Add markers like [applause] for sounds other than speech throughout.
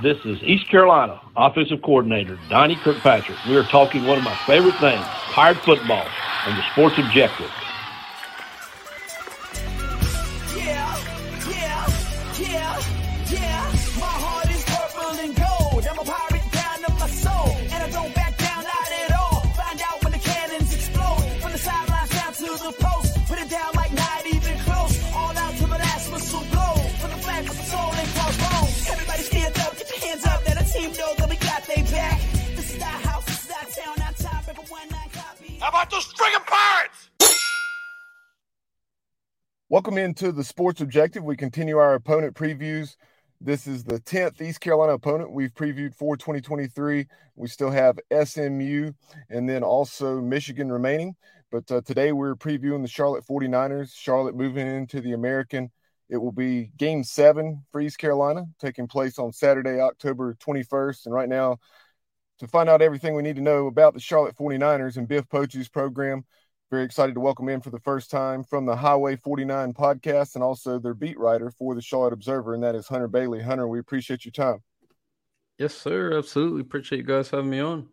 This is East Carolina offensive coordinator Donnie Kirkpatrick. We are talking one of my favorite things, Pirate football, and the Sports Objective. Welcome into the Sports Objective. We continue our opponent previews. This is the 10th East Carolina opponent we've previewed for 2023. We still have SMU and then also Michigan remaining. But uh, today we're previewing the Charlotte 49ers. Charlotte moving into the American. It will be game seven for East Carolina, taking place on Saturday, October 21st. And right now, to find out everything we need to know about the Charlotte 49ers and Biff Poggi's program. Very excited to welcome in for the first time from the Highway 49 podcast and also their beat writer for the Charlotte Observer, and that is Hunter Bailey. Hunter, we appreciate your time. Yes, sir. Absolutely. Appreciate you guys having me on.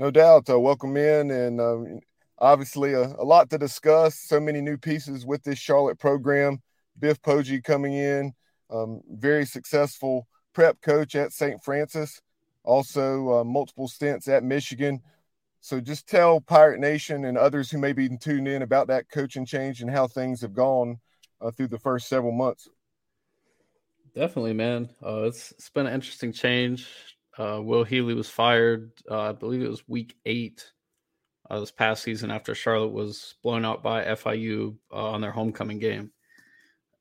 No doubt. Uh, welcome in, and um, obviously a, a, lot to discuss. So many new pieces with this Charlotte program. Biff Poggi coming in, um, very successful prep coach at St. Francis also uh, multiple stints at Michigan. So just tell Pirate Nation and others who may be tuned in about that coaching change and how things have gone uh, through the first several months. Definitely, man. Uh, it's it's been an interesting change. Uh, Will Healy was fired. Uh, I believe it was week eight uh, this past season after Charlotte was blown out by FIU on their homecoming game,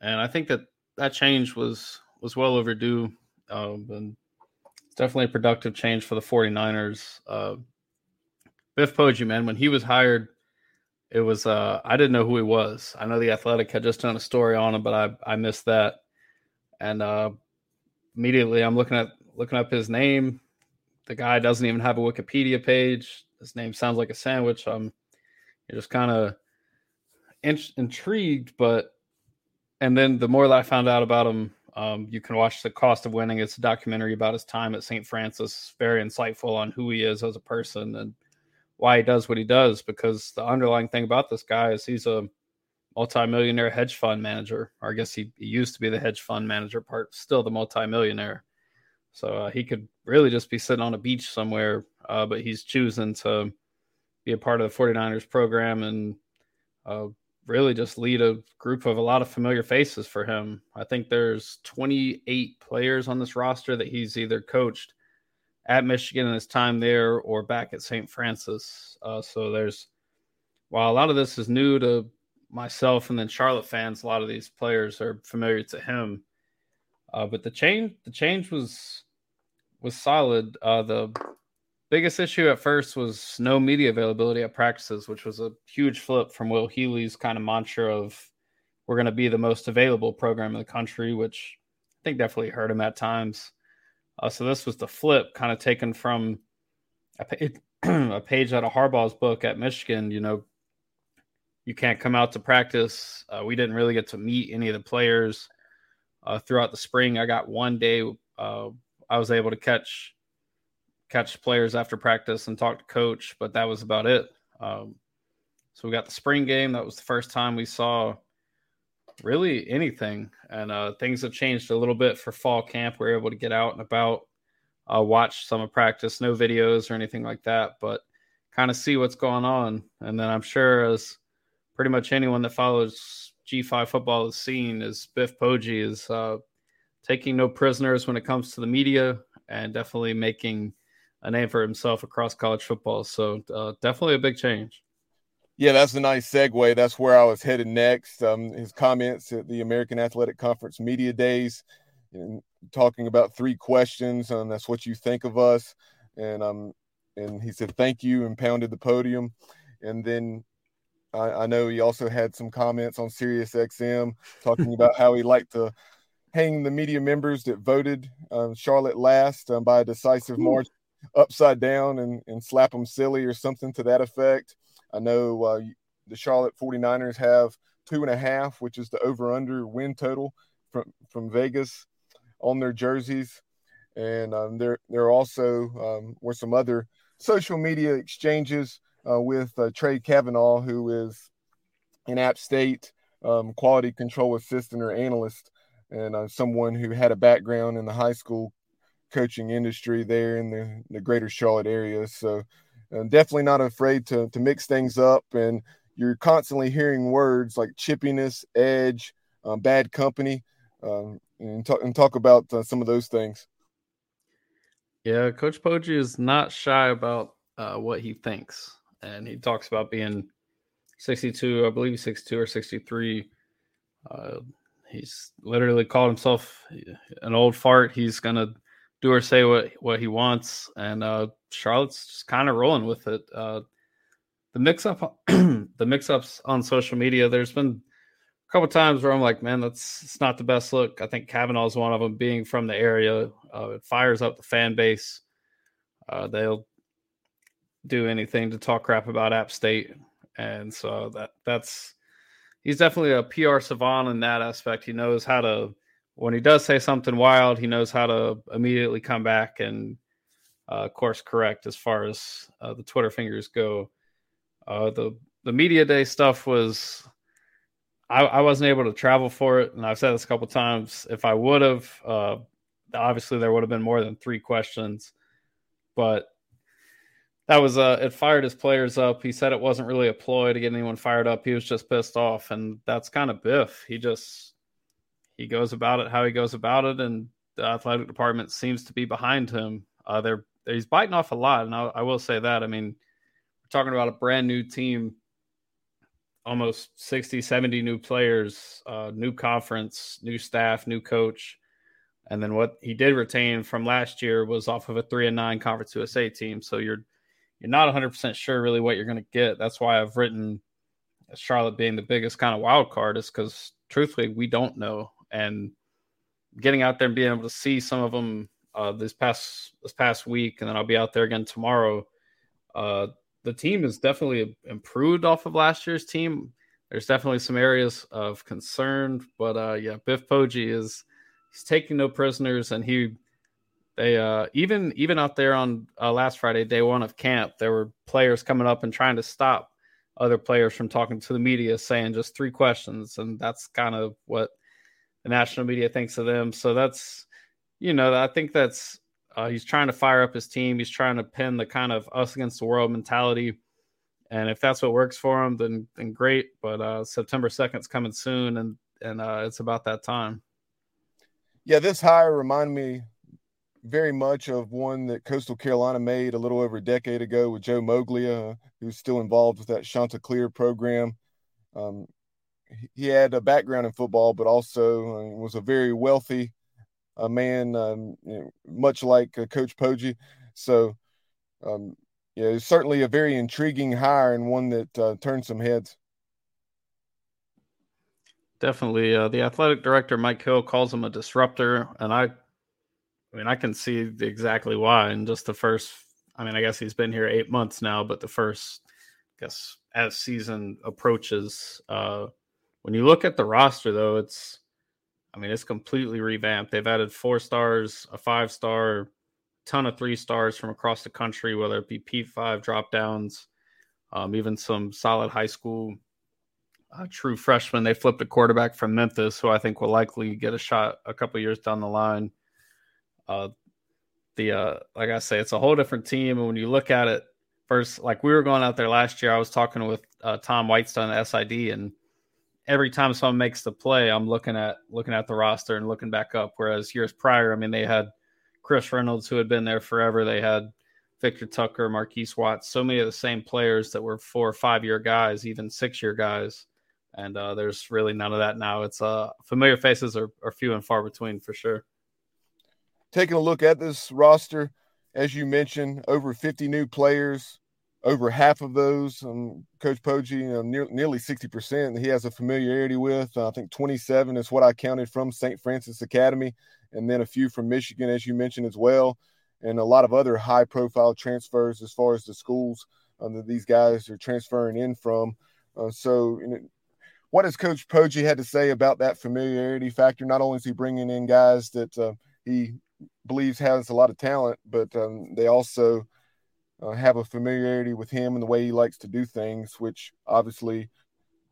and I think that that change was was well overdue. Um, and it's definitely a productive change for the 49ers. Biff Poggi, man, when he was hired, it was uh, I didn't know who he was. I know the Athletic had just done a story on him, but I I missed that. And uh, immediately I'm looking at looking up his name. The guy doesn't even have a Wikipedia page. His name sounds like a sandwich. I'm just kind of in, intrigued, but and then the more that I found out about him, um, you can watch The Cost of Winning. It's a documentary about his time at St. Francis. Very insightful on who he is as a person and why he does what he does. Because the underlying thing about this guy is he's a multimillionaire hedge fund manager. Or I guess he, he used to be the hedge fund manager part, still the multimillionaire. So uh, he could really just be sitting on a beach somewhere, uh, but he's choosing to be a part of the 49ers program and uh, really just lead a group of a lot of familiar faces for him. I think there's 28 players on this roster that he's either coached at Michigan in his time there or back at St. Francis. Uh, so there's, while a lot of this is new to myself and then Charlotte fans, a lot of these players are familiar to him. Uh, but the change, the change was was solid. Uh, the Biggest issue at first was no media availability at practices, which was a huge flip from Will Healy's kind of mantra of we're going to be the most available program in the country, which I think definitely hurt him at times. Uh, so this was the flip, kind of taken from a page, [clears throat] a page out of Harbaugh's book at Michigan. You know, you can't come out to practice. Uh, we didn't really get to meet any of the players uh, throughout the spring. I got one day. Uh, I was able to catch catch players after practice and talk to coach, but that was about it. Um, so we got the spring game. That was the first time we saw really anything, and uh, things have changed a little bit for fall camp. We are able to get out and about, uh, watch some of practice, no videos or anything like that, but kind of see what's going on. And then I'm sure as pretty much anyone that follows G5 football has seen, is Biff Poggi is uh, taking no prisoners when it comes to the media and definitely making a name for himself across college football. So uh, definitely a big change. Yeah, that's a nice segue. That's where I was headed next. Um, his comments at the American Athletic Conference Media Days, and talking about three questions, and that's what you think of us. And um, and he said thank you and pounded the podium. And then I, I know he also had some comments on Sirius XM talking about how he liked to hang the media members that voted um, Charlotte last um, by a decisive margin upside down and, and slap them silly or something to that effect. I know uh, the Charlotte 49ers have two and a half, which is the over under win total from, from Vegas on their jerseys. and um, there there also um, were some other social media exchanges uh, with uh, Trey Kavanaugh, who is an App State um, quality control assistant or analyst, and uh, someone who had a background in the high school coaching industry there in the, the greater Charlotte area. So uh, definitely not afraid to, to mix things up. And you're constantly hearing words like chippiness, edge, um, bad company, um, and, talk, and talk about uh, some of those things. Yeah, Coach Poggi is not shy about uh, what he thinks, and he talks about being 62, I believe 62 or 63. Uh, he's literally called himself an old fart. He's gonna do or say what what he wants, and uh, Charlotte's just kind of rolling with it. Uh, the mix up, [clears throat] the mix ups on social media. There's been a couple times where I'm like, man, that's it's not the best look. I think Kavanaugh's one of them. Being from the area, uh, it fires up the fan base. Uh, they'll do anything to talk crap about App State, and so that that's he's definitely a PR savant in that aspect. He knows how to when he does say something wild, he knows how to immediately come back and uh, course correct as far as uh, the Twitter fingers go. Uh, the the media day stuff was I, I, wasn't able to travel for it, and I've said this a couple times. If I would have, uh, obviously there would have been more than three questions, but that was uh it fired his players up. He said it wasn't really a ploy to get anyone fired up. He was just pissed off, and that's kind of Biff. He just he goes about it how he goes about it, and the athletic department seems to be behind him. Uh, they're he's biting off a lot, and I, I will say that. I mean, we're talking about a brand new team, almost 60, 70 new players, uh, new conference, new staff, new coach. And then what he did retain from last year was off of a three and nine conference USA team. So you're you're not 100 percent sure really what you're going to get. That's why I've written Charlotte being the biggest kind of wild card is because truthfully we don't know and getting out there and being able to see some of them uh, this past this past week, and then I'll be out there again tomorrow. Uh, the team is definitely improved off of last year's team. There's definitely some areas of concern, but uh, yeah, Biff Poggi is he's taking no prisoners, and he they uh, even even out there on uh, last Friday, day one of camp, there were players coming up and trying to stop other players from talking to the media, saying just three questions, and that's kind of what the national media thinks of them. So that's, you know, I think that's uh, he's trying to fire up his team. He's trying to pin the kind of us against the world mentality. And if that's what works for him, then then great. But uh, September is coming soon, and and uh, it's about that time. Yeah, this hire reminded me very much of one that Coastal Carolina made a little over a decade ago with Joe Moglia, who's still involved with that Chanticleer program. Um, he had a background in football, but also uh, was a very wealthy uh, man, um, you know, much like uh, Coach Poggi. So, um, yeah, it's certainly a very intriguing hire and one that uh, turned some heads. Definitely, uh, the athletic director Mike Hill calls him a disruptor, and I, I mean, I can see exactly why. In just the first, I mean, I guess he's been here eight months now, but the first, I guess, as season approaches, uh, when you look at the roster, though, it's I mean, it's completely revamped. They've added four stars, a five star, ton of three stars from across the country, whether it be P5 drop downs, um, even some solid high school uh, true freshmen. They flipped a quarterback from Memphis, who I think will likely get a shot a couple years down the line. Uh, the uh, like I say, it's a whole different team, and when you look at it, first, like we were going out there last year, I was talking with uh, Tom Whitestone, the SID, and every time someone makes the play, I'm looking at looking at the roster and looking back up. Whereas years prior, I mean, they had Chris Reynolds who had been there forever. They had Victor Tucker, Marquise Watts, so many of the same players that were four or five year guys, even six year guys. And uh, there's really none of that now. It's uh, familiar faces are, are few and far between for sure. Taking a look at this roster, as you mentioned, over 50 new players, over half of those, um, Coach Poggi, you know, near, nearly 60%, he has a familiarity with. Uh, I think 27 is what I counted from St. Francis Academy, and then a few from Michigan, as you mentioned as well, and a lot of other high profile transfers as far as the schools uh, that these guys are transferring in from. Uh, so, you know, what has Coach Poggi had to say about that familiarity factor? Not only is he bringing in guys that uh, he believes has a lot of talent, but um, they also uh, have a familiarity with him and the way he likes to do things, which obviously,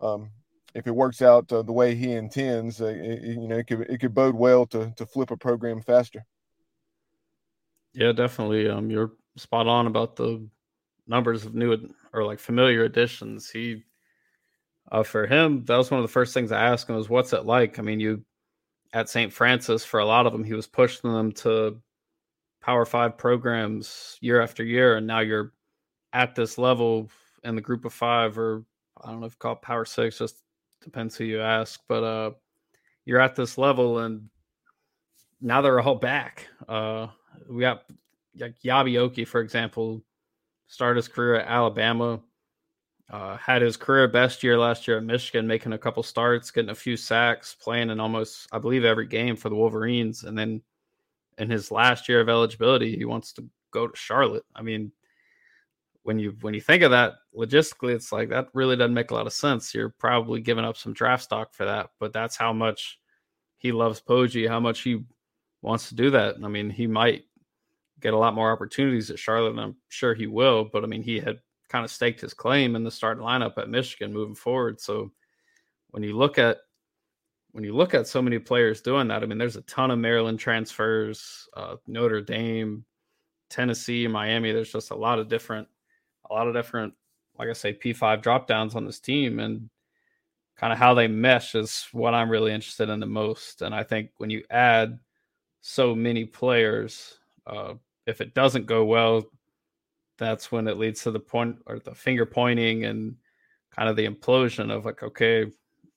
um, if it works out uh, the way he intends, uh, it, you know, it could it could bode well to to flip a program faster. Yeah, definitely. Um, you're spot on about the numbers of new or like familiar additions. He, uh, for him, that was one of the first things I asked him was, "What's it like?" I mean, you at St. Francis for a lot of them, he was pushing them to Power Five programs year after year, and now you're at this level in the Group of Five, or I don't know if you call Power Six, just depends who you ask, but uh, you're at this level, and now they're all back. Uh, we got like Eyabi Okie, for example, started his career at Alabama. Uh, had his career best year last year at Michigan, making a couple starts, getting a few sacks, playing in almost, I believe, every game for the Wolverines. And then in his last year of eligibility, he wants to go to Charlotte. I mean, when you when you think of that logistically, it's like that really doesn't make a lot of sense. You're probably giving up some draft stock for that, but that's how much he loves Poggi, how much he wants to do that. I mean, he might get a lot more opportunities at Charlotte, and I'm sure he will. But I mean, he had kind of staked his claim in the starting lineup at Michigan moving forward. So when you look at when you look at so many players doing that, I mean, there's a ton of Maryland transfers, uh, Notre Dame, Tennessee, Miami. There's just a lot of different, a lot of different, like I say, P5 drop downs on this team, and kind of how they mesh is what I'm really interested in the most. And I think when you add so many players, uh, if it doesn't go well, that's when it leads to the point or the finger pointing and kind of the implosion of like, okay,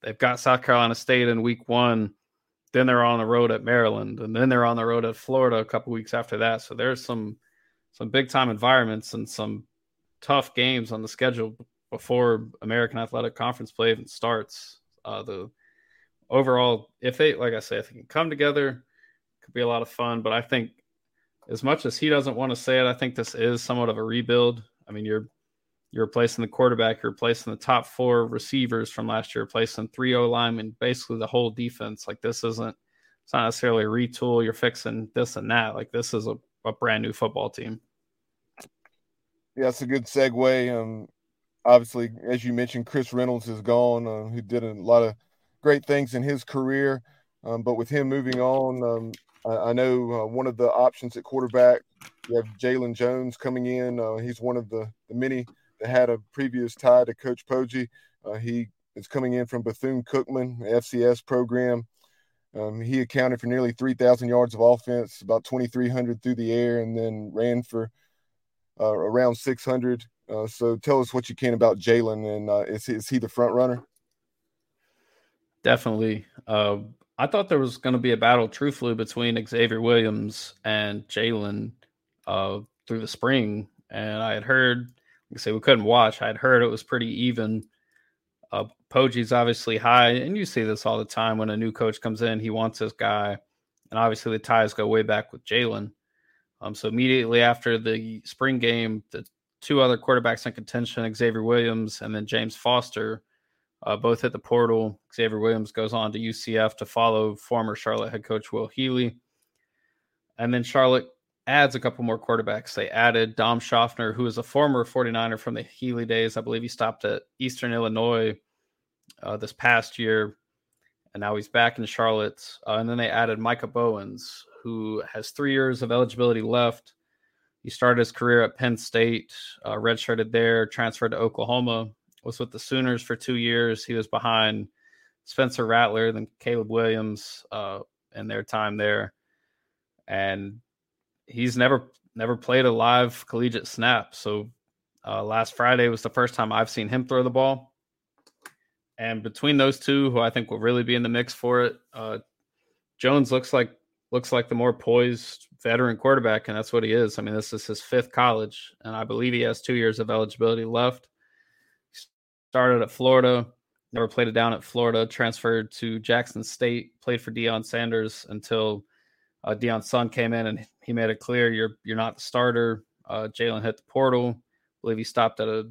they've got South Carolina State in week one, then they're on the road at Maryland, and then they're on the road at Florida a couple weeks after that. So there's some some big time environments and some tough games on the schedule before American Athletic Conference play even starts. Uh, the overall, if they like I say, if they can come together, could be a lot of fun. But I think as much as he doesn't want to say it, I think this is somewhat of a rebuild. I mean, you're you're replacing the quarterback, you're replacing the top four receivers from last year, replacing three O linemen, basically the whole defense. Like this isn't it's not necessarily a retool. You're fixing this and that. Like this is a, a brand new football team. Yeah, it's a good segue. Um, obviously, as you mentioned, Chris Reynolds is gone, uh, who did a lot of great things in his career. Um, but with him moving on, um, I, I know uh, one of the options at quarterback, you have Jalon Jones coming in. Uh, he's one of the, the many that had a previous tie to Coach Poggi. Uh, he is coming in from Bethune Cookman FCS program. Um, he accounted for nearly 3,000 yards of offense, about 2,300 through the air, and then ran for uh, around 600. Uh, so tell us what you can about Jalon, and uh, is, is he the front runner? Definitely. Uh, I thought there was going to be a battle, truthfully, between Xavier Williams and Jalon uh, through the spring. And I had heard, say, we couldn't watch. I had heard it was pretty even. Uh, obviously high, and you see this all the time when a new coach comes in. He wants this guy, and obviously the ties go way back with Jalon. Um, so immediately after the spring game, the two other quarterbacks in contention, Xavier Williams and then James Foster, uh, both hit the portal. Xavier Williams goes on to UCF to follow former Charlotte head coach Will Healy. And then Charlotte adds a couple more quarterbacks. They added Dom Schaffner, who is a former 49er from the Healy days. I believe he stopped at Eastern Illinois uh, this past year, and now he's back in Charlotte. Uh, and then they added Micah Bowens, who has three years of eligibility left. He started his career at Penn State, uh, redshirted there, transferred to Oklahoma, was with the Sooners for two years. He was behind Spencer Rattler, then Caleb Williams uh, in their time there, and he's never never played a live collegiate snap. So uh, last Friday was the first time I've seen him throw the ball. And between those two, who I think will really be in the mix for it, uh, Jones looks like looks like the more poised veteran quarterback, and that's what he is. I mean, this is his fifth college, and I believe he has two years of eligibility left started at Florida, never played it down at Florida, transferred to Jackson State, played for Deion Sanders until uh, Deion's son came in and he made it clear you're you're not the starter. Uh, Jalon hit the portal. I believe he stopped at a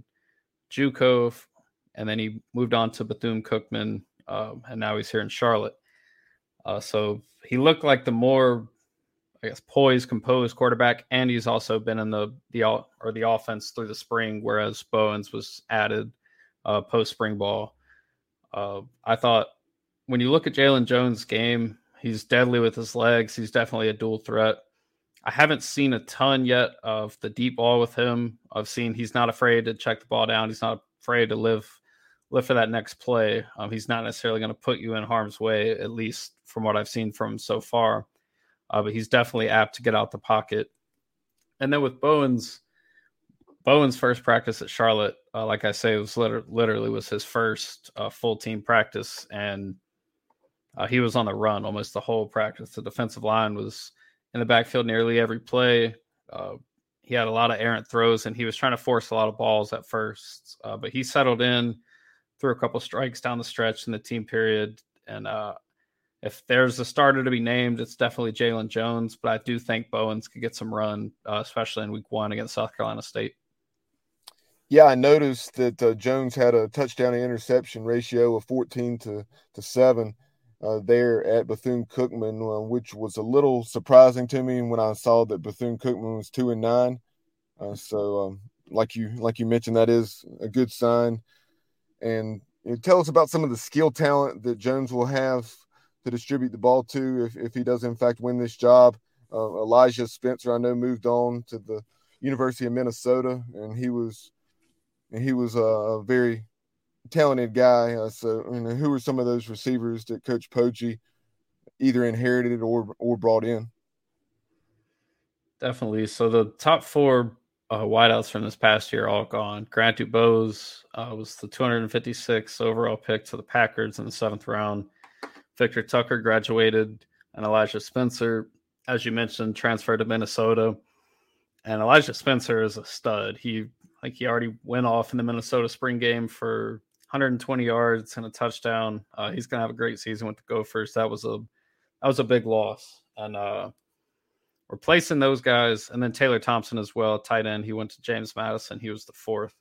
JUCO, and then he moved on to Bethune Cookman, uh, and now he's here in Charlotte. Uh, so he looked like the more I guess poised, composed quarterback, and he's also been in the the or the offense through the spring, whereas Bowens was added uh, post spring ball. Uh, I thought when you look at Jalon Jones' game, he's deadly with his legs. He's definitely a dual threat. I haven't seen a ton yet of the deep ball with him. I've seen he's not afraid to check the ball down. He's not afraid to live live for that next play. Um, he's not necessarily going to put you in harm's way, at least from what I've seen from him so far. Uh, but he's definitely apt to get out the pocket. And then with Bowens, Bowen's first practice at Charlotte, uh, like I say, was liter- literally was his first uh, full team practice, and uh, he was on the run almost the whole practice. The defensive line was in the backfield nearly every play. Uh, he had a lot of errant throws, and he was trying to force a lot of balls at first, uh, but he settled in, threw a couple strikes down the stretch in the team period, and uh, if there's a starter to be named, it's definitely Jalon Jones. But I do think Bowens could get some run, especially in Week One against South Carolina State. Yeah, I noticed that uh, Jones had a touchdown to interception ratio of 14 to, to 7 uh, there at Bethune Cookman, uh, which was a little surprising to me when I saw that Bethune Cookman was 2 and 9. Uh, so, um, like you like you mentioned, that is a good sign. And you know, tell us about some of the skill talent that Jones will have to distribute the ball to if, if he does, in fact, win this job. Uh, Elijah Spencer, I know, moved on to the University of Minnesota, and he was and he was a very talented guy. Uh, so, who were some of those receivers that Coach Poggi either inherited or or brought in? Definitely. So the top four uh, wideouts from this past year all gone. Grant DuBose uh, was the 256 overall pick to the Packers in the seventh round. Victor Tucker graduated, and Elijah Spencer, as you mentioned, transferred to Minnesota. And Elijah Spencer is a stud. He like he already went off in the Minnesota spring game for 120 yards and a touchdown. Uh, he's gonna have a great season with the Gophers. That was a that was a big loss, and uh, replacing those guys, and then Taylor Thompson as well, tight end. He went to James Madison. He was the fourth.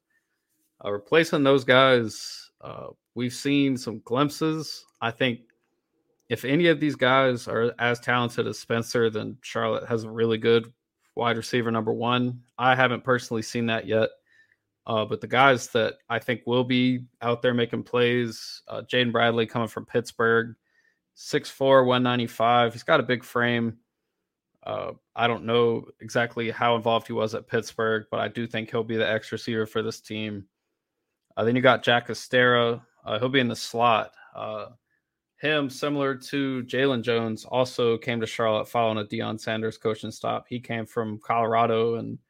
Uh, replacing those guys, uh, we've seen some glimpses. I think if any of these guys are as talented as Spencer, then Charlotte has a really good wide receiver number one. I haven't personally seen that yet. Uh, but the guys that I think will be out there making plays, uh, Jaden Bradley coming from Pittsburgh, 6'4, 195. He's got a big frame. Uh, I don't know exactly how involved he was at Pittsburgh, but I do think he'll be the X receiver for this team. Uh, then you got Jack Hestera. Uh, he'll be in the slot. Uh, him, similar to Jalon Jones, also came to Charlotte following a Deion Sanders coaching stop. He came from Colorado and –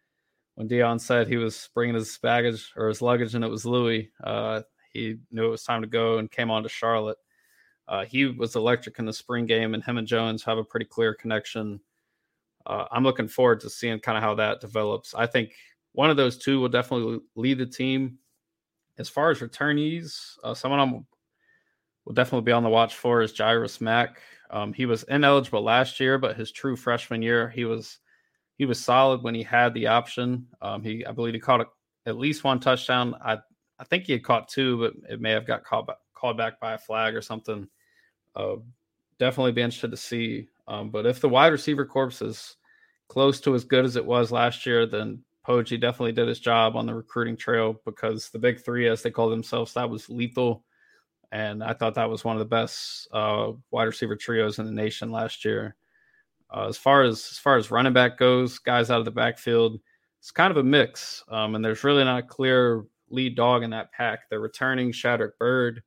when Deion said he was bringing his baggage or his luggage and it was Louis, uh, he knew it was time to go and came on to Charlotte. Uh, he was electric in the spring game, and him and Jones have a pretty clear connection. Uh, I'm looking forward to seeing kind of how that develops. I think one of those two will definitely lead the team. As far as returnees, uh, someone I'm will definitely be on the watch for is Jairus Mack. Um, he was ineligible last year, but his true freshman year, he was he was solid when he had the option. Um, he, I believe, he caught a, at least one touchdown. I, I think he had caught two, but it may have got called back, called back by a flag or something. Uh, definitely be interested to see. Um, but if the wide receiver corps is close to as good as it was last year, then Poggi definitely did his job on the recruiting trail because the big three, as they call themselves, that was lethal. And I thought that was one of the best uh, wide receiver trios in the nation last year. Uh, as far as as far as running back goes, guys out of the backfield, it's kind of a mix, um, and there's really not a clear lead dog in that pack. They're returning Shadrick Byrd.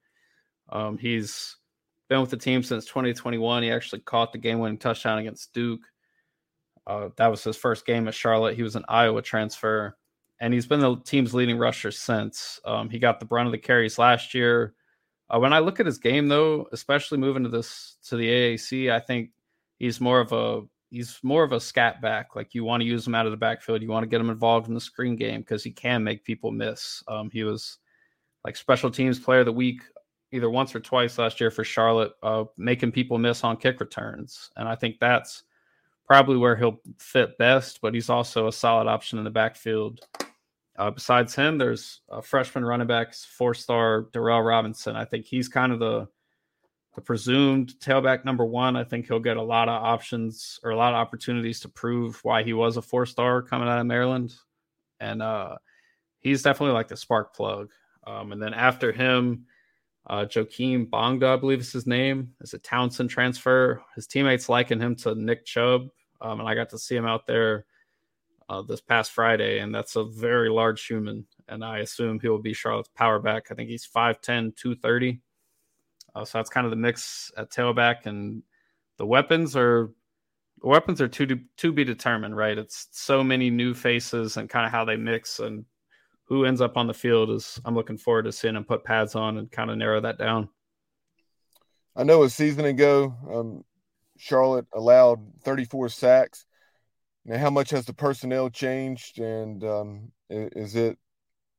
Um, he's been with the team since 2021. He actually caught the game-winning touchdown against Duke. Uh, that was his first game at Charlotte. He was an Iowa transfer, and he's been the team's leading rusher since. Um, he got the brunt of the carries last year. Uh, when I look at his game, though, especially moving to this to the AAC, I think he's more of a he's more of a scat back. Like you want to use him out of the backfield, you want to get him involved in the screen game because he can make people miss. Um, he was like special teams player of the week either once or twice last year for Charlotte, uh, making people miss on kick returns, and I think that's probably where he'll fit best. But he's also a solid option in the backfield. Uh, besides him, there's a freshman running back, four star Durell Robinson. I think he's kind of the the presumed tailback number one. I think he'll get a lot of options or a lot of opportunities to prove why he was a four star coming out of Maryland. And uh, he's definitely like the spark plug. Um, and then after him, uh, Bonga, I believe is his name, is a Towson transfer. His teammates liken him to Nick Chubb. Um, and I got to see him out there uh, this past Friday, and that's a very large human. And I assume he will be Charlotte's power back. I think he's 5'10, 230. Uh, so that's kind of the mix at tailback, and the weapons are the weapons are to to be determined, right? It's so many new faces and kind of how they mix and who ends up on the field is. I'm looking forward to seeing them put pads on and kind of narrow that down. I know a season ago, um, Charlotte allowed 34 sacks. Now, how much has the personnel changed, and um, is it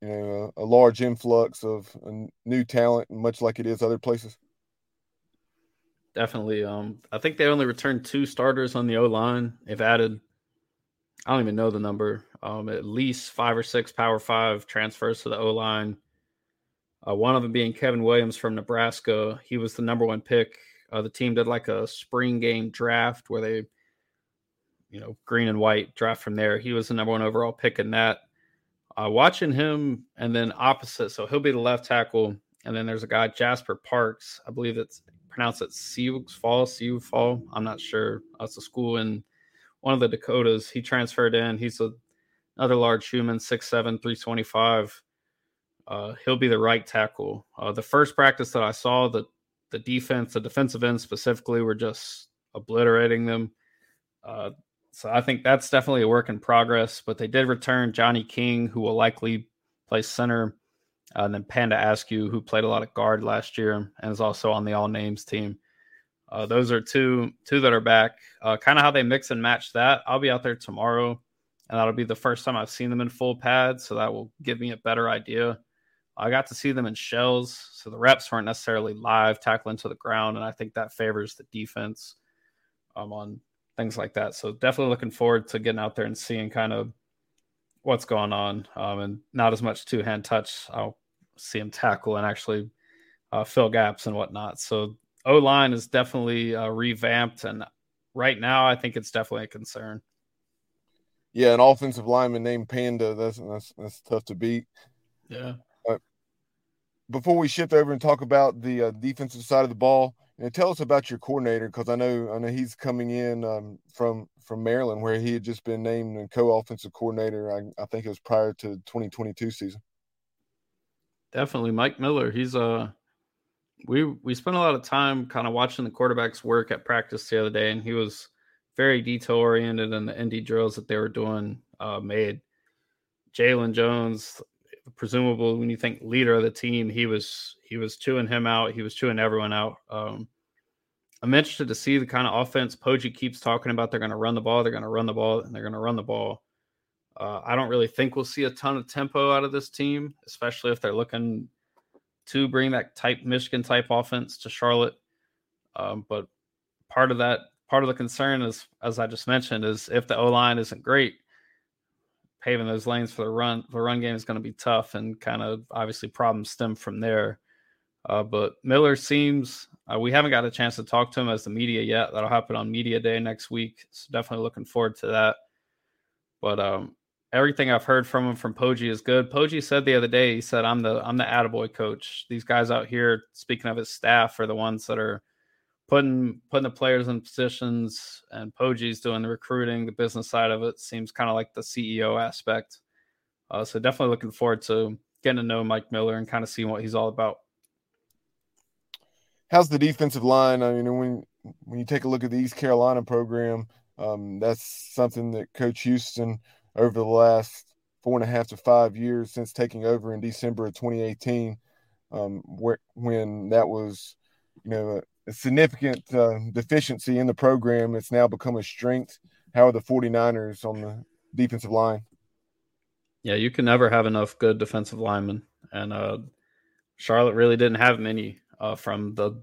you know a, a large influx of new talent, much like it is other places? Definitely. Um, I think they only returned two starters on the O line. They've added, I don't even know the number, um, at least five or six Power Five transfers to the O line. Uh, one of them being Kevin Williams from Nebraska. He was the number one pick. Uh, the team did like a spring game draft where they, you know, green and white draft from there. He was the number one overall pick in that. Uh, watching him and then opposite, so he'll be the left tackle. And then there's a guy, Jasper Parks. I believe it's pronounce it Sioux Fall, Sioux Fall. I'm not sure. That's a school in one of the Dakotas. He transferred in. He's a, another large human, 6'7, 325. Uh, he'll be the right tackle. Uh, the first practice that I saw, the the defense, the defensive end specifically, were just obliterating them. Uh, so I think that's definitely a work in progress. But they did return Johnny King, who will likely play center uh, and then Panda Askew, who played a lot of guard last year and is also on the all names team. Uh, those are two two that are back. Uh, kind of how they mix and match that. I'll be out there tomorrow, and that'll be the first time I've seen them in full pads, so that will give me a better idea. I got to see them in shells, so the reps weren't necessarily live tackling to the ground, and I think that favors the defense um, on things like that. So definitely looking forward to getting out there and seeing kind of what's going on, um, and not as much two hand touch. I'll see him tackle and actually uh, fill gaps and whatnot. So O line is definitely uh, revamped, and right now I think it's definitely a concern. Yeah, an offensive lineman named Panda. That's that's, that's tough to beat. Yeah. Uh, before we shift over and talk about the uh, defensive side of the ball, and tell us about your coordinator because I know I know he's coming in um, from from Maryland where he had just been named a co-offensive coordinator. I, I think it was prior to 2022 season. Definitely, Mike Miller. He's uh we we spent a lot of time kind of watching the quarterbacks work at practice the other day, and he was very detail oriented, and the ND drills that they were doing uh, made Jalon Jones, presumable when you think leader of the team, he was he was chewing him out. He was chewing everyone out. Um, I'm interested to see the kind of offense Poggi keeps talking about. They're going to run the ball. They're going to run the ball, and they're going to run the ball. Uh, I don't really think we'll see a ton of tempo out of this team, especially if they're looking to bring that type Michigan type offense to Charlotte. Um, but part of that, part of the concern is, as I just mentioned, is if the O line isn't great, paving those lanes for the run, the run game is going to be tough, and kind of obviously problems stem from there. Uh, but Miller seems uh, we haven't got a chance to talk to him as the media yet. That'll happen on media day next week. So definitely looking forward to that. But um, everything I've heard from him from Poggi is good. Poggi said the other day, he said, "I'm the I'm the attaboy coach. These guys out here, speaking of his staff, are the ones that are putting putting the players in positions, and Poggi's doing the recruiting, the business side of it. Seems kind of like the CEO aspect. Uh, so definitely looking forward to getting to know Mike Miller and kind of seeing what he's all about. How's the defensive line? I mean, when when you take a look at the East Carolina program, um, that's something that Coach Houston over the last four and a half to five years since taking over in December of 2018, um, where, when that was, you know, a, significant uh, deficiency in the program. It's now become a strength. How are the 49ers on the defensive line? Yeah, you can never have enough good defensive linemen. And uh, Charlotte really didn't have many uh, from the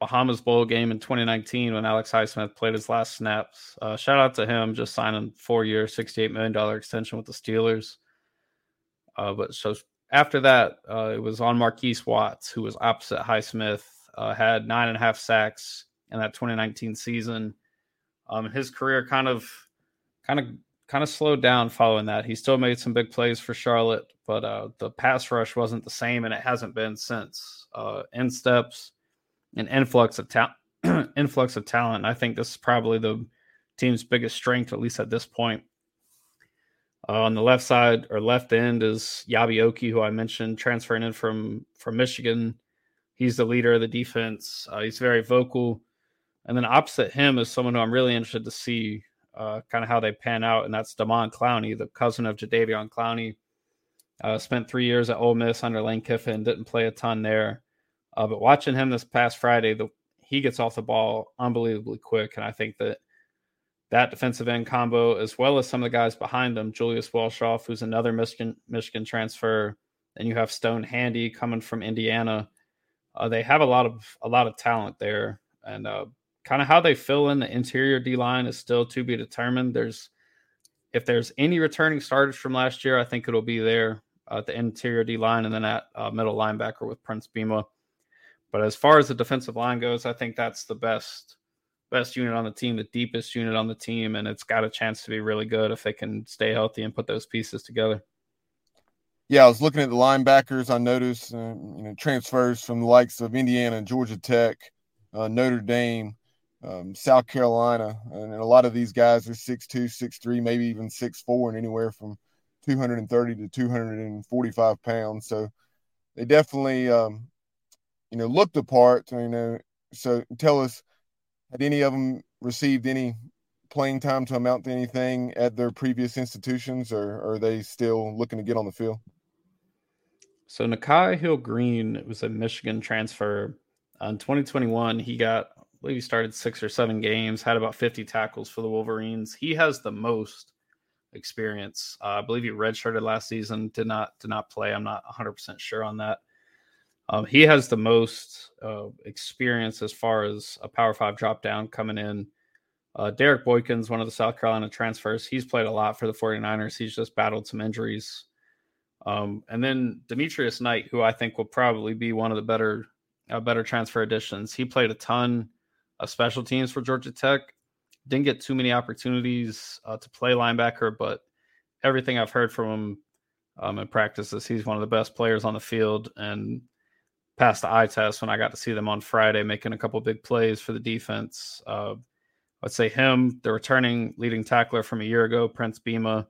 Bahamas Bowl game in 2019 when Alex Highsmith played his last snaps. Uh, shout out to him just signing four year, $68 million extension with the Steelers. Uh, but so after that, uh, it was on Marquise Watts, who was opposite Highsmith. uh, had nine and a half sacks in that 2019 season. Um, his career kind of, kind of, kind of slowed down following that. He still made some big plays for Charlotte, but uh, the pass rush wasn't the same, and it hasn't been since. Uh, steps, an influx of talent, [clears throat] influx of talent. I think this is probably the team's biggest strength, at least at this point. Uh, on the left side or left end is Eyabi Okie, who I mentioned, transferring in from from Michigan. He's the leader of the defense. Uh, he's very vocal. And then opposite him is someone who I'm really interested to see uh, kind of how they pan out, and that's Damon Clowney, the cousin of Jadeveon Clowney. Uh, spent three years at Ole Miss under Lane Kiffin, didn't play a ton there. Uh, but watching him this past Friday, the, he gets off the ball unbelievably quick, and I think that that defensive end combo, as well as some of the guys behind him, Julius Welschof, who's another Michigan Michigan transfer, and you have Stone Handy coming from Indiana. Uh, they have a lot of a lot of talent there, and uh, kind of how they fill in the interior D line is still to be determined. There's if there's any returning starters from last year, I think it'll be there at the interior D line, and then at uh, middle linebacker with Prince Bemah. But as far as the defensive line goes, I think that's the best best unit on the team, the deepest unit on the team, and it's got a chance to be really good if they can stay healthy and put those pieces together. Yeah, I was looking at the linebackers. I noticed uh, you know transfers from the likes of Indiana, Georgia Tech, uh, Notre Dame, um, South Carolina, and a lot of these guys are six two, six three, maybe even six four, and anywhere from 230 to 245 pounds. So they definitely, um, you know, look the part. You know, so tell us had any of them received any playing time to amount to anything at their previous institutions, or, or are they still looking to get on the field? So Nikhai Hill-Green was a Michigan transfer. in 2021, he got, I believe he started six or seven games, had about 50 tackles for the Wolverines. He has the most experience. Uh, I believe he redshirted last season, did not did not play. I'm not 100% sure on that. Um, he has the most uh, experience as far as a Power Five drop down coming in. Uh, Derek Boykins, one of the South Carolina transfers, he's played a lot for the 49ers. He's just battled some injuries. Um, and then Demetrius Knight, who I think will probably be one of the better uh, better transfer additions. He played a ton of special teams for Georgia Tech. Didn't get too many opportunities uh, to play linebacker, but everything I've heard from him um, in practices, he's one of the best players on the field. And passed the eye test when I got to see them on Friday making a couple big plays for the defense. Uh, I'd say him, the returning leading tackler from a year ago, Prince Bemah.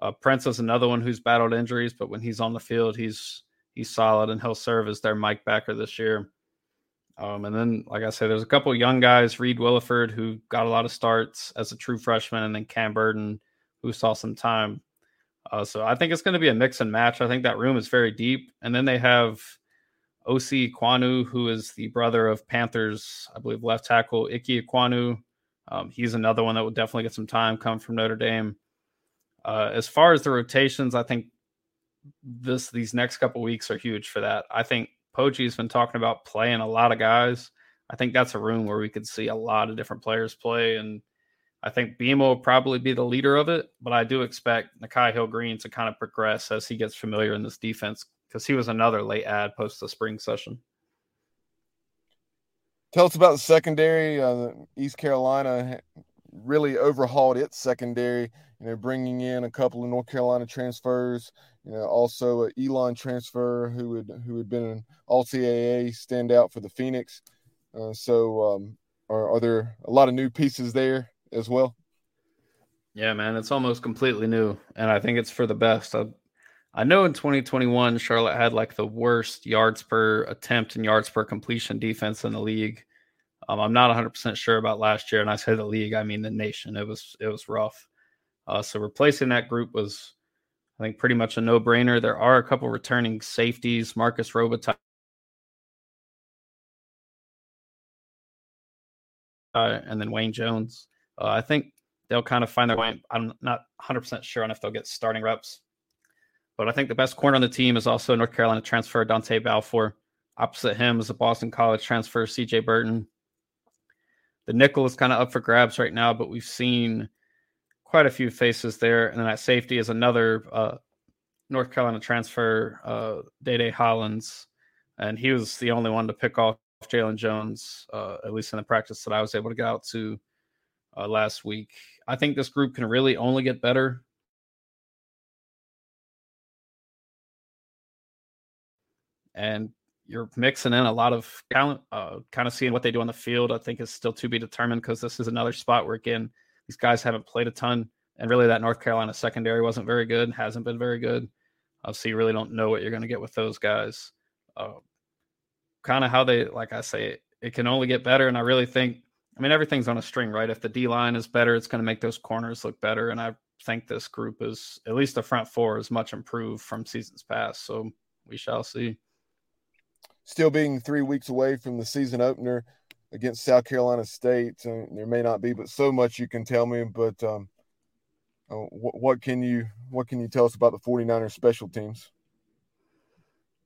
Uh, Prince is another one who's battled injuries, but when he's on the field, he's he's solid and he'll serve as their Mike backer this year. Um, and then, like I said, there's a couple young guys, Reed Williford, who got a lot of starts as a true freshman, and then Cam Burton, who saw some time. Uh, so I think it's going to be a mix and match. I think that room is very deep. And then they have Osi Ekwonu, who is the brother of Panthers, I believe, left tackle Ickey Ekwonu. Um, he's another one that will definitely get some time come from Notre Dame. Uh, as far as the rotations, I think this these next couple weeks are huge for that. I think Poggi's been talking about playing a lot of guys. I think that's a room where we could see a lot of different players play, and I think Bemah will probably be the leader of it. But I do expect Nikhai Hill-Green to kind of progress as he gets familiar in this defense because he was another late ad post the spring session. Tell us about the secondary. Uh, East Carolina really overhauled its secondary. You know, bringing in a couple of North Carolina transfers. You know, also a Elon transfer who had who had been an All CAA standout for the Phoenix. Uh, so, um, are, are there a lot of new pieces there as well? Yeah, man, it's almost completely new, and I think it's for the best. I, I know in 2021, Charlotte had like the worst yards per attempt and yards per completion defense in the league. Um, I'm not 100% sure about last year, and I say the league, I mean the nation. It was it was rough. Uh, so replacing that group was, I think, pretty much a no brainer. There are a couple returning safeties, Marcus Robitaille. Uh, and then Wayne Jones. Uh, I think they'll kind of find their way. I'm not 100% sure on if they'll get starting reps but I think the best corner on the team is also North Carolina transfer Dontae Balfour. Opposite him is a Boston College transfer CJ Burton. The nickel is kind of up for grabs right now, but we've seen quite a few faces there. And then at safety is another uh, North Carolina transfer, uh, Day Day Hollins. And he was the only one to pick off Jalon Jones, uh, at least in the practice that I was able to get out to uh, last week. I think this group can really only get better. And you're mixing in a lot of talent, uh, kind of seeing what they do on the field. I think is still to be determined because this is another spot where, again, these guys haven't played a ton. And really, that North Carolina secondary wasn't very good, hasn't been very good. Uh, so you really don't know what you're going to get with those guys. Uh, kind of how they, like I say, it, it can only get better. And I really think I mean, everything's on a string, right? If the D line is better, it's going to make those corners look better. And I think this group is, at least the front four, is much improved from seasons past. So we shall see. Still being three weeks away from the season opener against South Carolina State, uh, there may not be, but so much you can tell me. But um, uh, what, what can you what can you tell us about the 49ers special teams?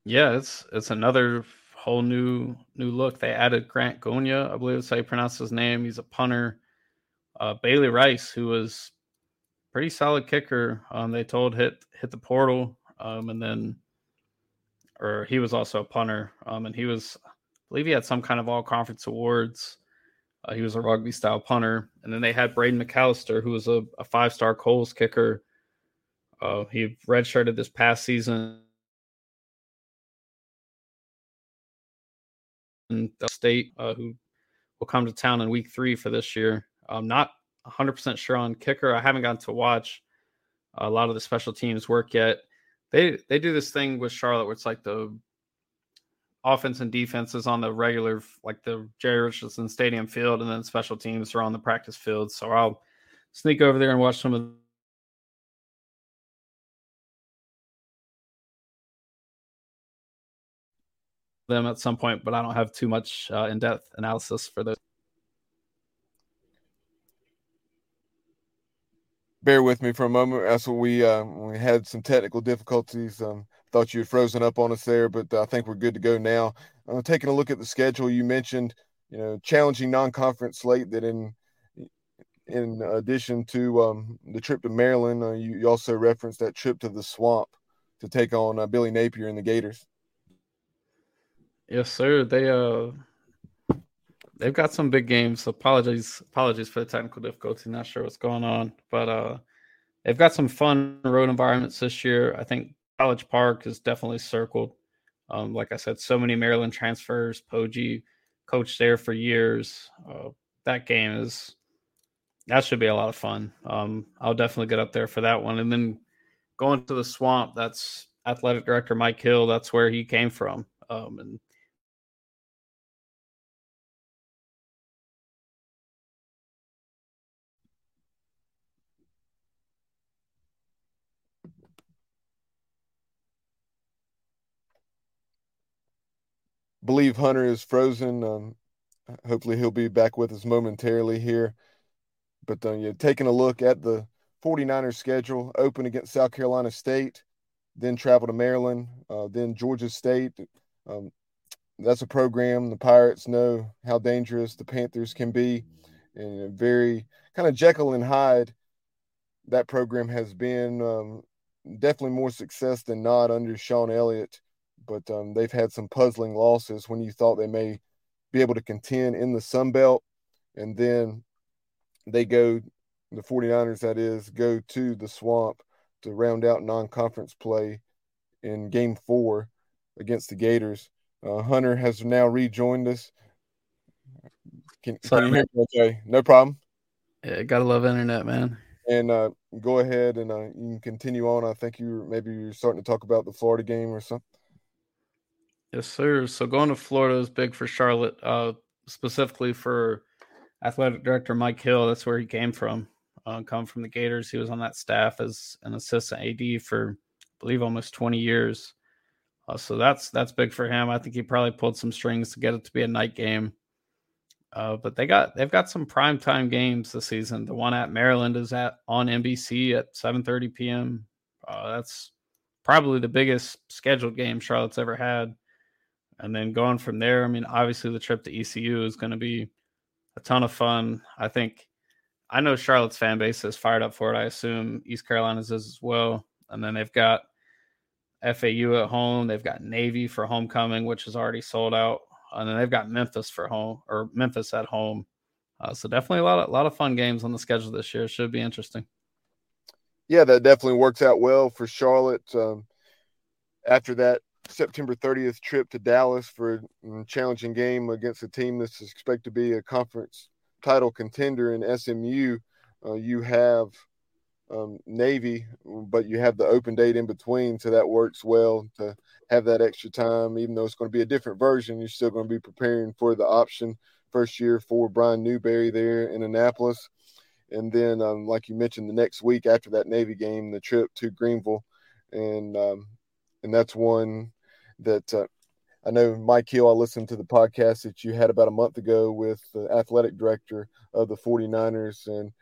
Yeah, it's it's another whole new new look. They added Grant Gonya, I believe that's how you pronounce his name. He's a punter. Uh, Bailey Rice, who was pretty solid kicker. Um, they told hit hit the portal, um, and then, or he was also a punter, um, and he was, I believe he had some kind of all conference awards. Uh, he was a rugby style punter, and then they had Braden McAllister, who was a, a five star Kohl's kicker. Uh, he redshirted this past season And the State, uh, who will come to town in week three for this year. I'm not 100% sure on kicker. I haven't gotten to watch a lot of the special teams work yet. They they do this thing with Charlotte where it's like the offense and defense is on the regular, like the Jerry Richardson Stadium field, and then special teams are on the practice field. So I'll sneak over there and watch some of them at some point, but I don't have too much uh, in-depth analysis for this. Bear with me for a moment. That's what we uh, we had some technical difficulties. Um, thought you had frozen up on us there, but I think we're good to go now. Uh, taking a look at the schedule, you mentioned you know challenging non-conference slate that in in addition to um, the trip to Maryland, uh, you, you, also referenced that trip to the swamp to take on uh, Billy Napier and the Gators. Yes, sir. They uh they've got some big games. Apologies, apologies for the technical difficulty. Not sure what's going on, but uh they've got some fun road environments this year. I think College Park is definitely circled. Um, like I said, so many Maryland transfers. Poggi coached there for years. Uh, that game is that should be a lot of fun. Um, I'll definitely get up there for that one. And then going to the swamp, that's athletic director Mike Hill. That's where he came from. Um, and believe Hunter is frozen. Um, hopefully, he'll be back with us momentarily here. But uh, you're taking a look at the 49ers schedule open against South Carolina State, then travel to Maryland, uh, then Georgia State. Um, that's a program the Pirates know how dangerous the Panthers can be, and very kind of Jekyll and Hyde. That program has been um, definitely more success than not under Shawn Elliott but um, they've had some puzzling losses when you thought they may be able to contend in the Sun Belt. And then they go, the 49ers, that is, go to the swamp to round out non conference play in game four against the Gators. Uh, Hunter has now rejoined us. Can, can you hear me okay? No problem. Yeah, gotta love internet, man. And uh, go ahead and uh, you can continue on. I think you maybe you're starting to talk about the Florida game or something. Yes, sir. So going to Florida is big for Charlotte, uh, specifically for athletic director Mike Hill. That's where he came from. Uh, come from the Gators. He was on that staff as an assistant AD for, I believe, almost 20 years. Uh, so that's that's big for him. I think he probably pulled some strings to get it to be a night game. Uh, but they got they've got some prime time games this season. The one at Maryland is at on NBC at 7:30 p.m. Uh, that's probably the biggest scheduled game Charlotte's ever had. And then going from there, I mean, obviously the trip to ECU is going to be a ton of fun. I think I know Charlotte's fan base is fired up for it. I assume East Carolina's is as well. And then they've got FAU at home. They've got Navy for homecoming, which is already sold out. and then they've got Memphis for home or Memphis at home. Uh, so definitely a lot of a lot of fun games on the schedule this year. Should be interesting. Yeah, that definitely works out well for Charlotte. Um, after that September 30th trip to Dallas for a challenging game against a team that's expected to be a conference title contender in SMU, uh, you have um, Navy, but you have the open date in between, so that works well to have that extra time. Even though it's going to be a different version, you're still going to be preparing for the option first year for Brian Newberry there in Annapolis. And then, um, like you mentioned, the next week after that Navy game, the trip to Greenville, and um, and that's one that uh, I know Mike Hill. I listened to the podcast that you had about a month ago with the athletic director of the 49ers, and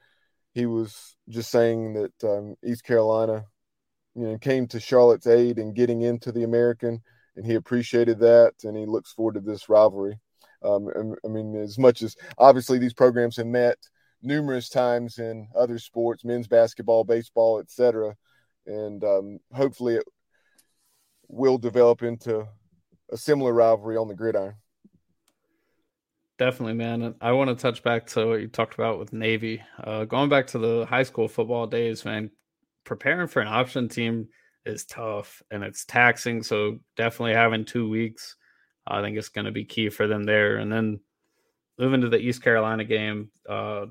he was just saying that um, East Carolina, you know, came to Charlotte's aid in getting into the American, and he appreciated that, and he looks forward to this rivalry. Um, I mean, as much as obviously these programs have met numerous times in other sports, men's basketball, baseball, etc., and um, hopefully it will develop into a similar rivalry on the gridiron. Definitely, man. I want to touch back to what you talked about with Navy. Uh, going back to the high school football days, man, preparing for an option team is tough and it's taxing. So definitely having two weeks, I think it's going to be key for them there. And then moving to the East Carolina game, uh,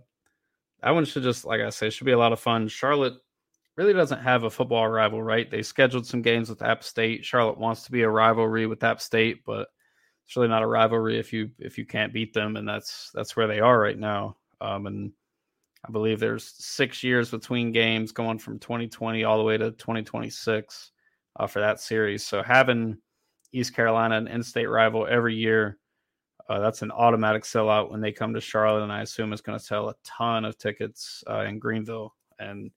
that one should just, like I say, should be a lot of fun. Charlotte really doesn't have a football rival, right? They scheduled some games with App State. Charlotte wants to be a rivalry with App State, but it's really not a rivalry if you if you can't beat them, and that's that's where they are right now. Um, and I believe there's six years between games, going from 2020 all the way to 2026 uh, for that series. So having East Carolina an in-state rival every year, uh, that's an automatic sellout when they come to Charlotte, and I assume it's going to sell a ton of tickets uh, in Greenville and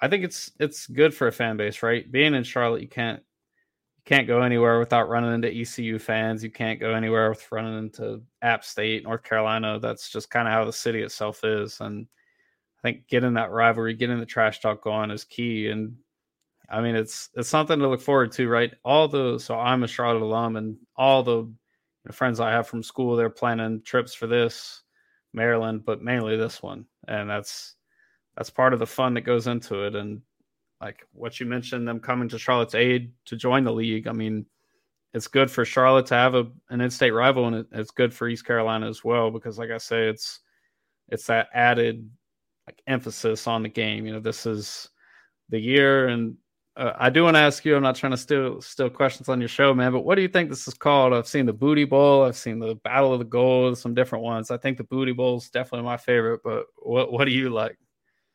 I think it's it's good for a fan base, right? Being in Charlotte, you can't you can't go anywhere without running into ECU fans. You can't go anywhere with running into App State, North Carolina. That's just kind of how the city itself is. And I think getting that rivalry, getting the trash talk going is key. And I mean, it's it's something to look forward to, right? All the so I'm a Charlotte alum, and all the you know, friends I have from school, they're planning trips for this Maryland, but mainly this one, and that's that's part of the fun that goes into it. And like what you mentioned, them coming to Charlotte's aid to join the league. I mean, it's good for Charlotte to have a, an in-state rival, and it, it's good for East Carolina as well because, like I say, it's it's that added like emphasis on the game. You know, this is the year, and uh, I do want to ask you. I'm not trying to steal steal questions on your show, man, but what do you think this is called? I've seen the Booty Bowl, I've seen the Battle of the Gold, some different ones. I think the Booty Bowl is definitely my favorite, but what what do you like?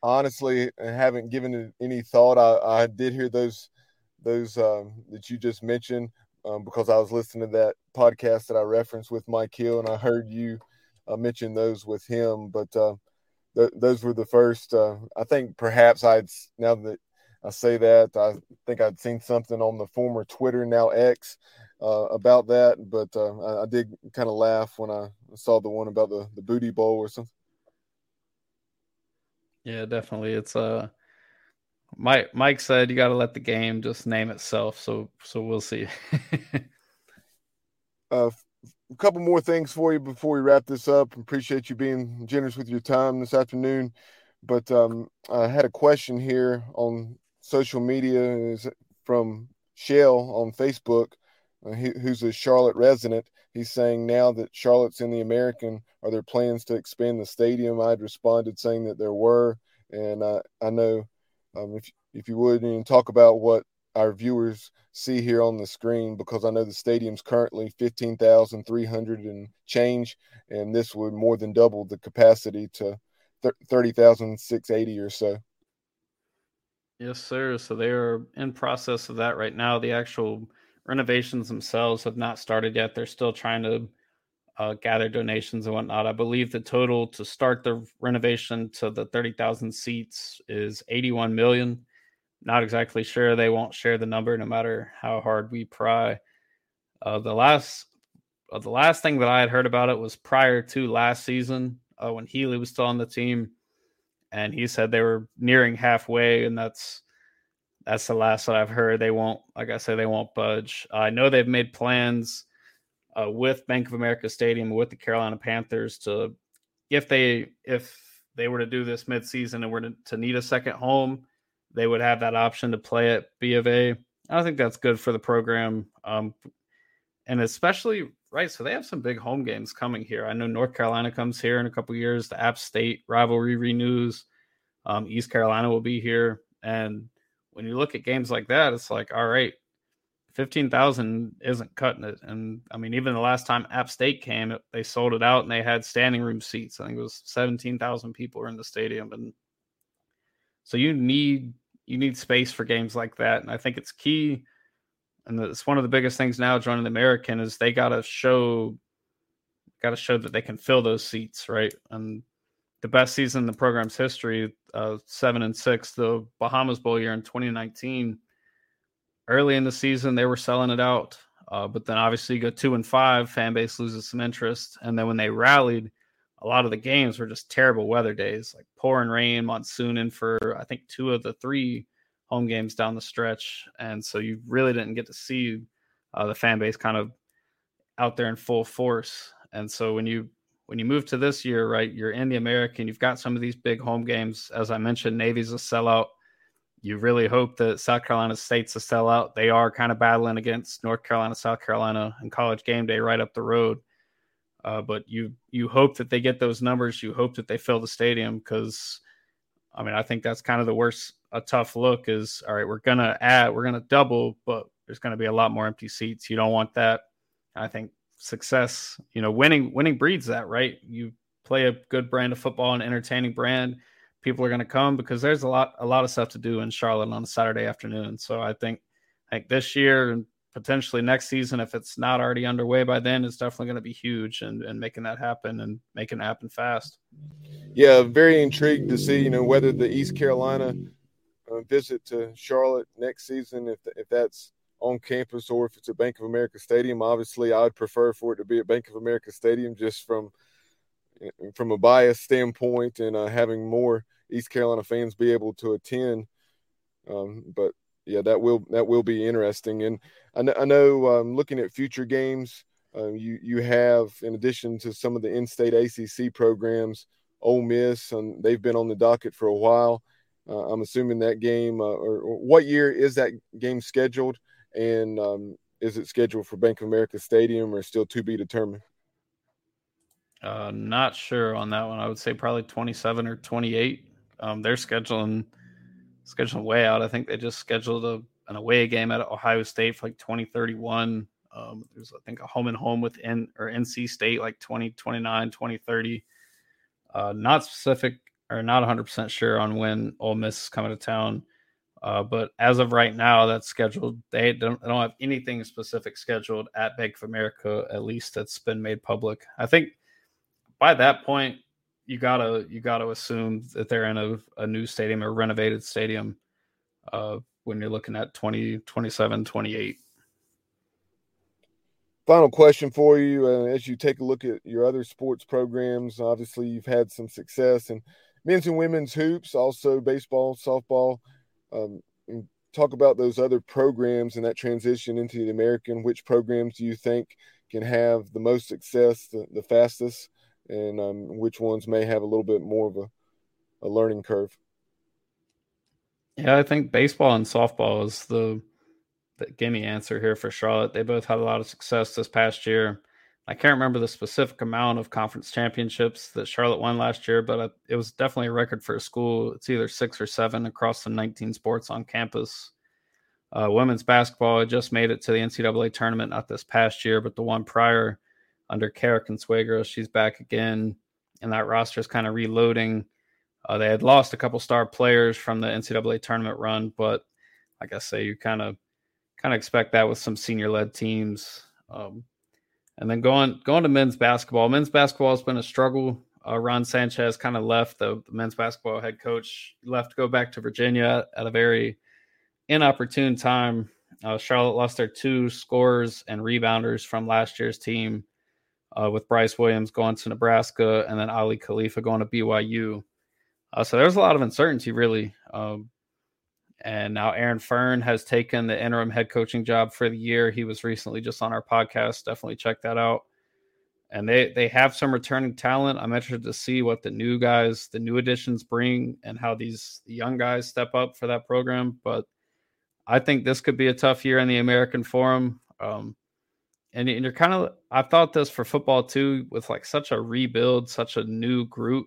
Honestly haven't given it any thought. I, I did hear those those um, that you just mentioned um, because I was listening to that podcast that I referenced with Mike Hill, and I heard you uh, mention those with him. But uh, th- those were the first. Uh, I think perhaps I'd now that I say that I think I'd seen something on the former Twitter now X. Uh, about that, but uh, I, I did kind of laugh when I saw the one about the, the booty bowl or something. Yeah, definitely. It's uh Mike Mike said you got to let the game just name itself. So so we'll see. [laughs] uh, a couple more things for you before we wrap this up. Appreciate you being generous with your time this afternoon. But um, I had a question here on social media is from Shell on Facebook, uh, he, who's a Charlotte resident. He's saying now that Charlotte's in the American, are there plans to expand the stadium? I'd responded saying that there were, and I, I know um, if if you would and talk about what our viewers see here on the screen, because I know the stadium's currently fifteen thousand three hundred and change, and this would more than double the capacity to thirty thousand six eighty or so. Yes, sir. So they are in process of that right now. The actual renovations themselves have not started yet. They're still trying to uh, gather donations and whatnot. I believe the total to start the renovation to the 30,000 seats is 81 million. Not exactly sure. They won't share the number no matter how hard we pry. Uh, the last uh, the last thing that I had heard about it was prior to last season uh, when Healy was still on the team, and he said they were nearing halfway, and that's that's the last that I've heard. They won't, like I said, they won't budge. I know they've made plans uh, with Bank of America Stadium with the Carolina Panthers to if they if they were to do this midseason and were to, to need a second home, they would have that option to play at B of A. I think that's good for the program, um, and especially right. So they have some big home games coming here. I know North Carolina comes here in a couple years. The App State rivalry renews. Um, East Carolina will be here, and when you look at games like that, it's like, all right, fifteen thousand isn't cutting it. And I mean, even the last time App State came, they sold it out and they had standing room seats. I think it was seventeen thousand people were in the stadium, and so you need you need space for games like that. And I think it's key. And it's one of the biggest things now joining the American is they got to show got to show that they can fill those seats, right? And the best season in the program's history, uh, seven and six, the Bahamas Bowl year in 2019 early in the season they were selling it out, uh, but then obviously you go two and five, fan base loses some interest, and then when they rallied, a lot of the games were just terrible weather days, like pouring rain, monsoon in for I think two of the three home games down the stretch, and so you really didn't get to see uh, the fan base kind of out there in full force. And so when you when you move to this year, right, you're in the American, you've got some of these big home games. As I mentioned, Navy's a sellout you really hope that South Carolina State's a sellout. They are kind of battling against North Carolina, South Carolina, and College Game Day right up the road. Uh, but you you hope that they get those numbers. You hope that they fill the stadium because, I mean, I think that's kind of the worst. A tough look is all right. We're gonna add, we're gonna double, but there's gonna be a lot more empty seats. You don't want that. I think success, you know, winning winning breeds that, right? You play a good brand of football, an entertaining brand people are going to come because there's a lot a lot of stuff to do in Charlotte on a Saturday afternoon. So I think like this year and potentially next season, if it's not already underway by then, it's definitely going to be huge and, and making that happen and making it happen fast. Yeah, very intrigued to see you know whether the East Carolina uh, visit to Charlotte next season, if if that's on campus or if it's at Bank of America Stadium. Obviously, I would prefer for it to be at Bank of America Stadium just from from a bias standpoint and uh, having more East Carolina fans be able to attend. Um, but yeah, that will that will be interesting. And I know, I know um, looking at future games, uh, you you have in addition to some of the in-state ACC programs, Ole Miss, and they've been on the docket for a while. Uh, I'm assuming that game, uh, or, or, what year is that game scheduled, and um, is it scheduled for Bank of America Stadium, or still to be determined? Uh, not sure on that one. I would say probably 27 or 28. Um, they're scheduling scheduling way out. I think they just scheduled a, an away game at Ohio State for like 2031. Um, there's I think a home and home with N or NC State like 2029, 2030. Uh, not specific or not 100% sure on when Ole Miss is coming to town. Uh, but as of right now, that's scheduled. They don't, they don't have anything specific scheduled at Bank of America, at least that's been made public. I think by that point, you gotta you gotta assume that they're in a, a new stadium or renovated stadium uh, when you're looking at 20 27 28 final question for you uh, as you take a look at your other sports programs obviously you've had some success in men's and women's hoops also baseball softball um, talk about those other programs and that transition into the american which programs do you think can have the most success the, the fastest and um, which ones may have a little bit more of a, a learning curve. Yeah, I think baseball and softball is the, the gimme answer here for Charlotte. They both had a lot of success this past year. I can't remember the specific amount of conference championships that Charlotte won last year, but it was definitely a record for a school. It's either six or seven across the 19 sports on campus. Uh, women's basketball just made it to the NCAA tournament, not this past year, but the one prior under Cara Consuegra. She's back again, and that roster is kind of reloading. Uh, they had lost a couple star players from the NCAA tournament run, but like I say, you kind of kind of expect that with some senior led teams. Um, and then going going to men's basketball. Men's basketball has been a struggle. Uh, Ron Sanchez kind of left the, the, men's basketball head coach. left to go back to Virginia at a very inopportune time. Uh, Charlotte lost their two scorers and rebounders from last year's team uh, with Brice Williams going to Nebraska and then Aly Khalifa going to BYU. Uh, so there's a lot of uncertainty, really. Um, And now Aaron Fearne has taken the interim head coaching job for the year. He was recently just on our podcast. Definitely check that out. And they they have some returning talent. I'm interested to see what the new guys, the new additions bring and how these young guys step up for that program. But I think this could be a tough year in the American Forum. Um, and, and you're kind of, I thought this for football too, with like such a rebuild, such a new group.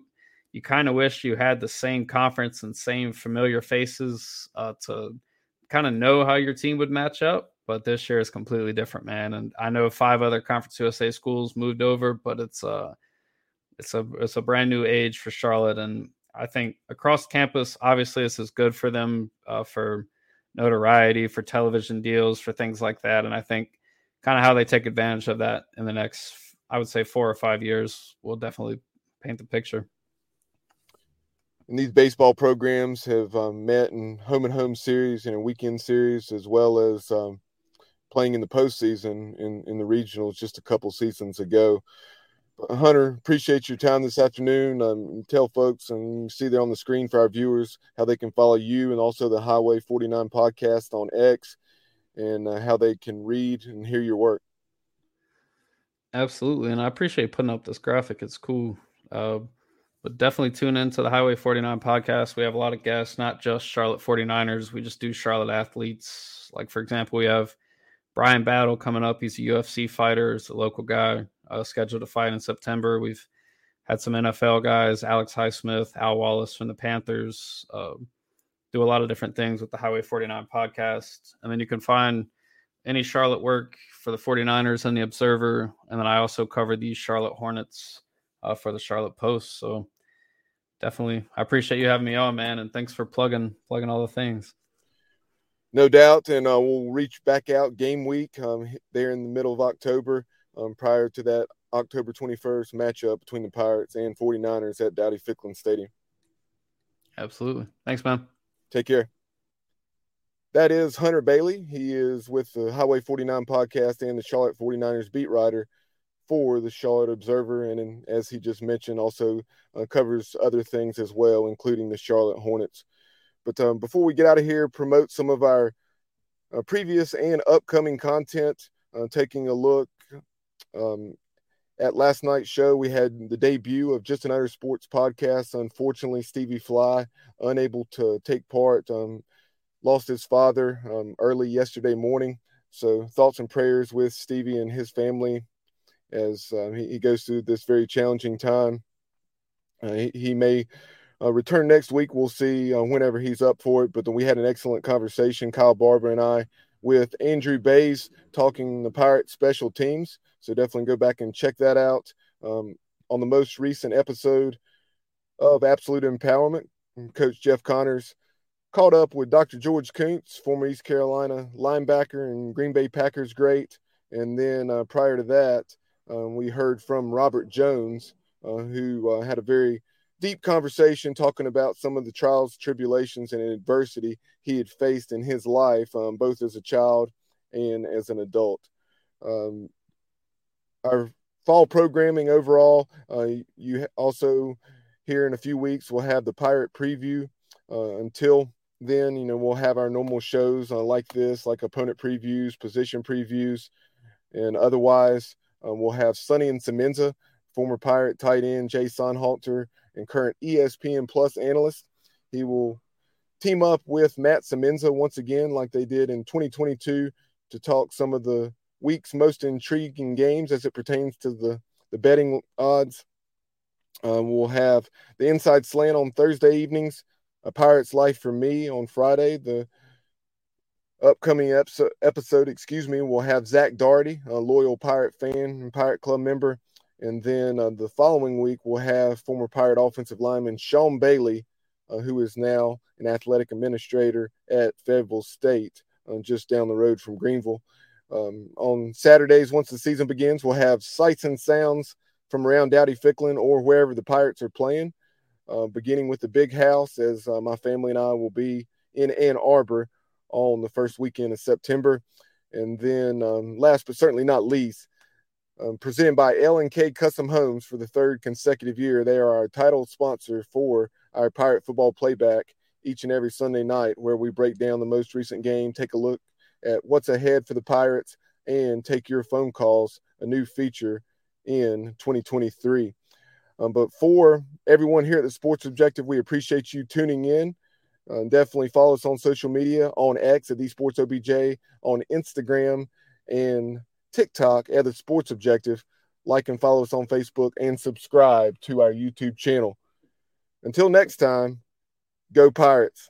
You kind of wish you had the same conference and same familiar faces uh, to kind of know how your team would match up. But this year is completely different, man. And I know five other Conference USA schools moved over, but it's a, uh, it's a, it's a brand new age for Charlotte. And I think across campus, obviously, this is good for them uh, for notoriety, for television deals, for things like that. And I think kind of how they take advantage of that in the next, I would say, four or five years will definitely paint the picture. And these baseball programs have um, met in home and home series and weekend series, as well as um, playing in the postseason in, in the regionals just a couple seasons ago. Hunter, appreciate your time this afternoon. Um, tell folks and see there on the screen for our viewers how they can follow you and also the Highway 49 podcast on X and uh, how they can read and hear your work. Absolutely. And I appreciate putting up this graphic. It's cool. Uh, but definitely tune into the Highway 49 podcast. We have a lot of guests, not just Charlotte 49ers. We just do Charlotte athletes. Like, for example, we have Bryan Battle coming up. He's a UFC fighter, he's a local guy uh, scheduled to fight in September. We've had some NFL guys, Alex Highsmith, Al Wallace from the Panthers. Uh, do a lot of different things with the Highway 49 podcast. And then you can find any Charlotte work for the 49ers and the Observer. And then I also cover the Charlotte Hornets uh, for the Charlotte Post. So definitely, I appreciate you having me on, man. And thanks for plugging plugging all the things. No doubt. And uh, we'll reach back out game week um, there in the middle of October um, prior to that October 21st matchup between the Pirates and 49ers at Dowdy Ficklen Stadium. Absolutely. Thanks, man. Take care. That is Hunter Bailey. He is with the Highway 49 podcast and the Charlotte 49ers beat writer for the Charlotte Observer. And in, as he just mentioned, also uh, covers other things as well, including the Charlotte Hornets. But um, before we get out of here, promote some of our uh, previous and upcoming content, uh, taking a look um, at last night's show, we had the debut of Just Another Sports podcast. Unfortunately, Stevie Fly, unable to take part, um, lost his father um, early yesterday morning. So, thoughts and prayers with Stevie and his family as um, he, he, goes through this very challenging time. Uh, he, he, may uh, return next week. We'll see uh, whenever he's up for it. But then we had an excellent conversation, Kyle Barber and I, with Andrew Bays talking the Pirate special teams. So definitely go back and check that out. Um, on the most recent episode of Absolute Empowerment, Coach Jeff Connors caught up with Dr. George Koonce, former East Carolina linebacker and Green Bay Packers great. And then uh, prior to that, um, we heard from Robert Jones, uh, who uh, had a very deep conversation talking about some of the trials, tribulations, and adversity he had faced in his life, um, both as a child and as an adult. Um, our fall programming overall, uh, you also here in a few weeks we'll have the pirate preview. Uh, until then, you know we'll have our normal shows uh, like this, like opponent previews, position previews, and otherwise uh, we'll have Sonny and Semenza, former pirate tight end Jay Sonhalter and current ESPN Plus analyst. He will team up with Matt Semenza once again, like they did in 2022, to talk some of the week's most intriguing games as it pertains to the, the betting odds. Um, we'll have the inside slant on Thursday evenings, a Pirate's Life for me on Friday. The upcoming episode, episode excuse me, we'll have Zach Darty, a loyal Pirate fan and Pirate Club member, and then uh, the following week, we'll have former Pirate offensive lineman Sean Bailey, uh, who is now an athletic administrator at Fayetteville State, uh, just down the road from Greenville. Um, on Saturdays, once the season begins, we'll have sights and sounds from around Dowdy Ficklen or wherever the Pirates are playing, uh, beginning with the big house, as uh, my family and I will be in Ann Arbor on the first weekend of September. And then, um, last but certainly not least, um, presented by L&K Custom Homes for the third consecutive year. They are our title sponsor for our Pirate Football Playback each and every Sunday night, where we break down the most recent game, take a look at what's ahead for the Pirates, and take your phone calls, a new feature in 2023. Um, but for everyone here at the Sports Objective, we appreciate you tuning in. Uh, definitely follow us on social media on X at the Sports OBJ, on Instagram and TikTok at the Sports Objective. Like and follow us on Facebook and subscribe to our YouTube channel. Until next time, go Pirates.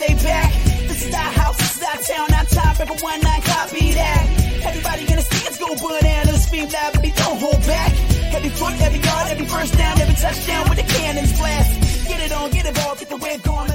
They back. This is our house, this is our town, our time, Remember one nine, copy that. Everybody in the stands go bananas, scream loud, baby, don't hold back. Every foot, every yard, every first down, every touchdown with the cannons blast. Get it on, get it all, get the wave going.